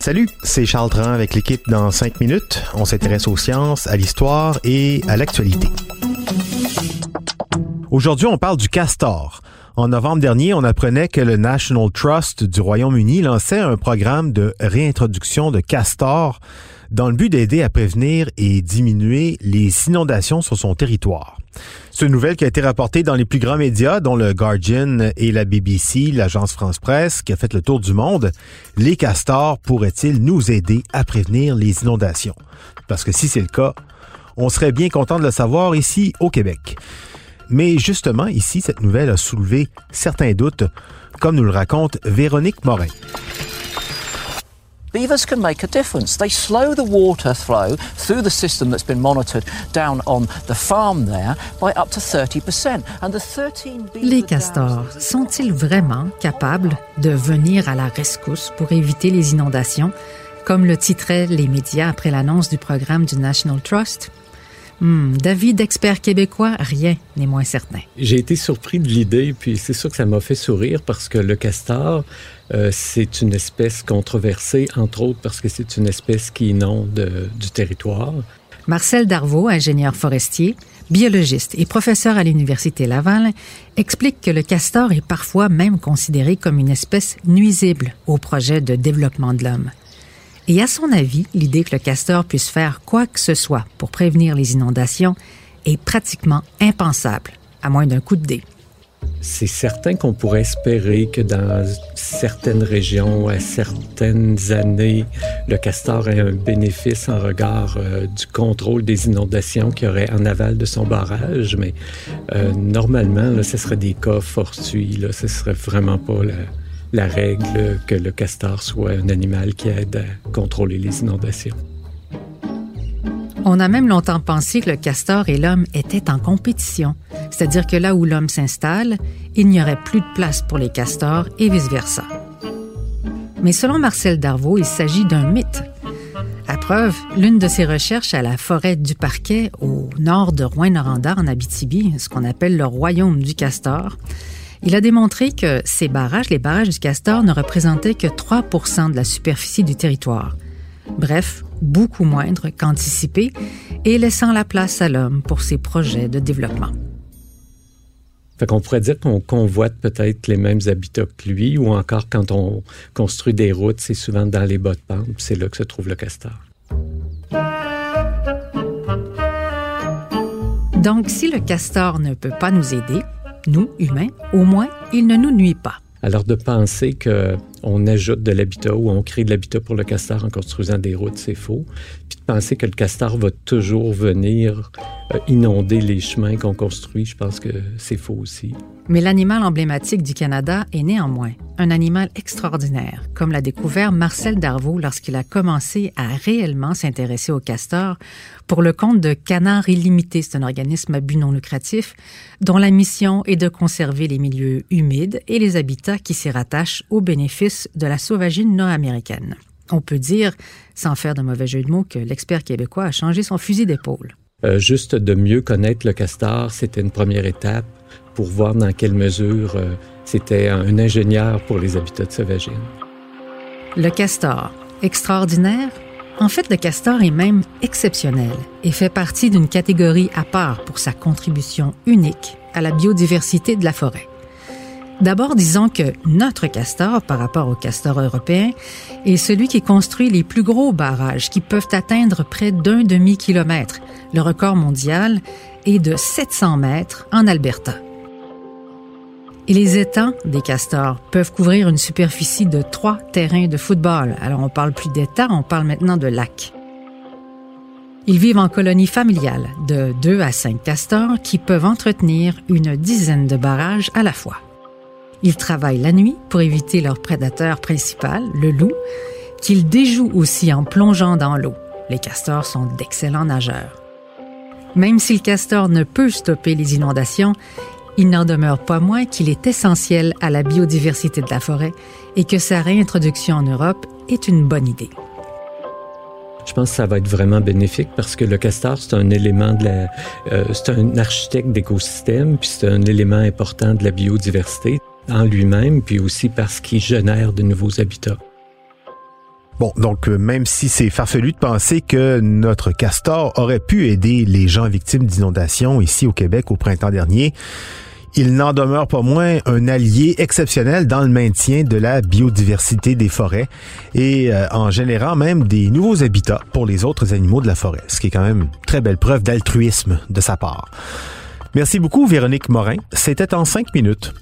Salut, c'est Charles Tran avec l'équipe dans 5 minutes. On s'intéresse aux sciences, à l'histoire et à l'actualité. Aujourd'hui, on parle du castor. En novembre dernier, on apprenait que le National Trust du Royaume-Uni lançait un programme de réintroduction de castors dans le but d'aider à prévenir et diminuer les inondations sur son territoire. C'est une nouvelle qui a été rapportée dans les plus grands médias, dont le Guardian et la BBC, l'agence France-Presse, qui a fait le tour du monde. Les castors pourraient-ils nous aider à prévenir les inondations? Parce que si c'est le cas, on serait bien content de le savoir ici au Québec. Mais justement, ici, cette nouvelle a soulevé certains doutes, comme nous le raconte Véronique Morin. Beavers can make a difference. They slow the water flow through the system that's been monitored down on the farm there by up to 30%. And the 13 Les castors sont-ils vraiment capables de venir à la rescousse pour éviter les inondations, comme le titraient les médias après l'annonce du programme du National Trust? Hmm, David, expert québécois, rien n'est moins certain. J'ai été surpris de l'idée, puis c'est sûr que ça m'a fait sourire parce que le castor, euh, c'est une espèce controversée, entre autres parce que c'est une espèce qui inonde euh, du territoire. Marcel Darvaux, ingénieur forestier, biologiste et professeur à l'Université Laval, explique que le castor est parfois même considéré comme une espèce nuisible au projet de développement de l'homme. Et à son avis, l'idée que le castor puisse faire quoi que ce soit pour prévenir les inondations est pratiquement impensable, à moins d'un coup de dé. C'est certain qu'on pourrait espérer que dans certaines régions, à certaines années, le castor ait un bénéfice en regard euh, du contrôle des inondations qu'il y aurait en aval de son barrage, mais euh, normalement, ce serait des cas fortuits. Là, ce serait vraiment pas la, la règle que le castor soit un animal qui aide à contrôler les inondations. On a même longtemps pensé que le castor et l'homme étaient en compétition, c'est-à-dire que là où l'homme s'installe, il n'y aurait plus de place pour les castors et vice-versa. Mais selon Marcel Darvaux, il s'agit d'un mythe. À preuve, l'une de ses recherches à la forêt du Parquet, au nord de Rouyn-Noranda, en Abitibi, ce qu'on appelle le royaume du castor, il a démontré que ces barrages, les barrages du castor, ne représentaient que 3% de la superficie du territoire. Bref, beaucoup moindre qu'anticipé et laissant la place à l'homme pour ses projets de développement. Fait qu'on pourrait dire qu'on convoite peut-être les mêmes habitats que lui, ou encore quand on construit des routes, c'est souvent dans les bas de pente, c'est là que se trouve le castor. Donc, si le castor ne peut pas nous aider, nous, humains, au moins, il ne nous nuit pas. Alors de penser qu'on ajoute de l'habitat ou on crée de l'habitat pour le castor en construisant des routes, c'est faux. Puis de penser que le castor va toujours venir euh, inonder les chemins qu'on construit, je pense que c'est faux aussi. Mais l'animal emblématique du Canada est néanmoins un animal extraordinaire, comme l'a découvert Marcel Darvaux lorsqu'il a commencé à réellement s'intéresser au castor pour le compte de Canard Illimité. C'est un organisme à but non lucratif dont la mission est de conserver les milieux humides et les habitats qui s'y rattachent aux de la sauvagine nord-américaine. On peut dire, sans faire de mauvais jeu de mots, que l'expert québécois a changé son fusil d'épaule. Euh, juste de mieux connaître le castor, c'était une première étape pour voir dans quelle mesure euh, c'était un ingénieur pour les habitats de sauvagine. Le castor, extraordinaire? En fait, le castor est même exceptionnel et fait partie d'une catégorie à part pour sa contribution unique à la biodiversité de la forêt. D'abord, disons que notre castor, par rapport au castor européen, est celui qui construit les plus gros barrages qui peuvent atteindre près d'un demi-kilomètre. Le record mondial est de 700 mètres en Alberta. Et les étangs des castors peuvent couvrir une superficie de trois terrains de football. Alors on parle plus d'étangs, on parle maintenant de lacs. Ils vivent en colonies familiales de 2 à 5 castors qui peuvent entretenir une dizaine de barrages à la fois. Ils travaillent la nuit pour éviter leur prédateur principal, le loup, qu'ils déjouent aussi en plongeant dans l'eau. Les castors sont d'excellents nageurs. Même si le castor ne peut stopper les inondations, il n'en demeure pas moins qu'il est essentiel à la biodiversité de la forêt et que sa réintroduction en Europe est une bonne idée. Je pense que ça va être vraiment bénéfique parce que le castor, c'est un élément de la, euh, c'est un architecte d'écosystème, puis c'est un élément important de la biodiversité en lui-même, puis aussi parce qu'il génère de nouveaux habitats. Bon, donc euh, même si c'est farfelu de penser que notre castor aurait pu aider les gens victimes d'inondations ici au Québec au printemps dernier, il n'en demeure pas moins un allié exceptionnel dans le maintien de la biodiversité des forêts et euh, en générant même des nouveaux habitats pour les autres animaux de la forêt, ce qui est quand même une très belle preuve d'altruisme de sa part. Merci beaucoup Véronique Morin, c'était en cinq minutes.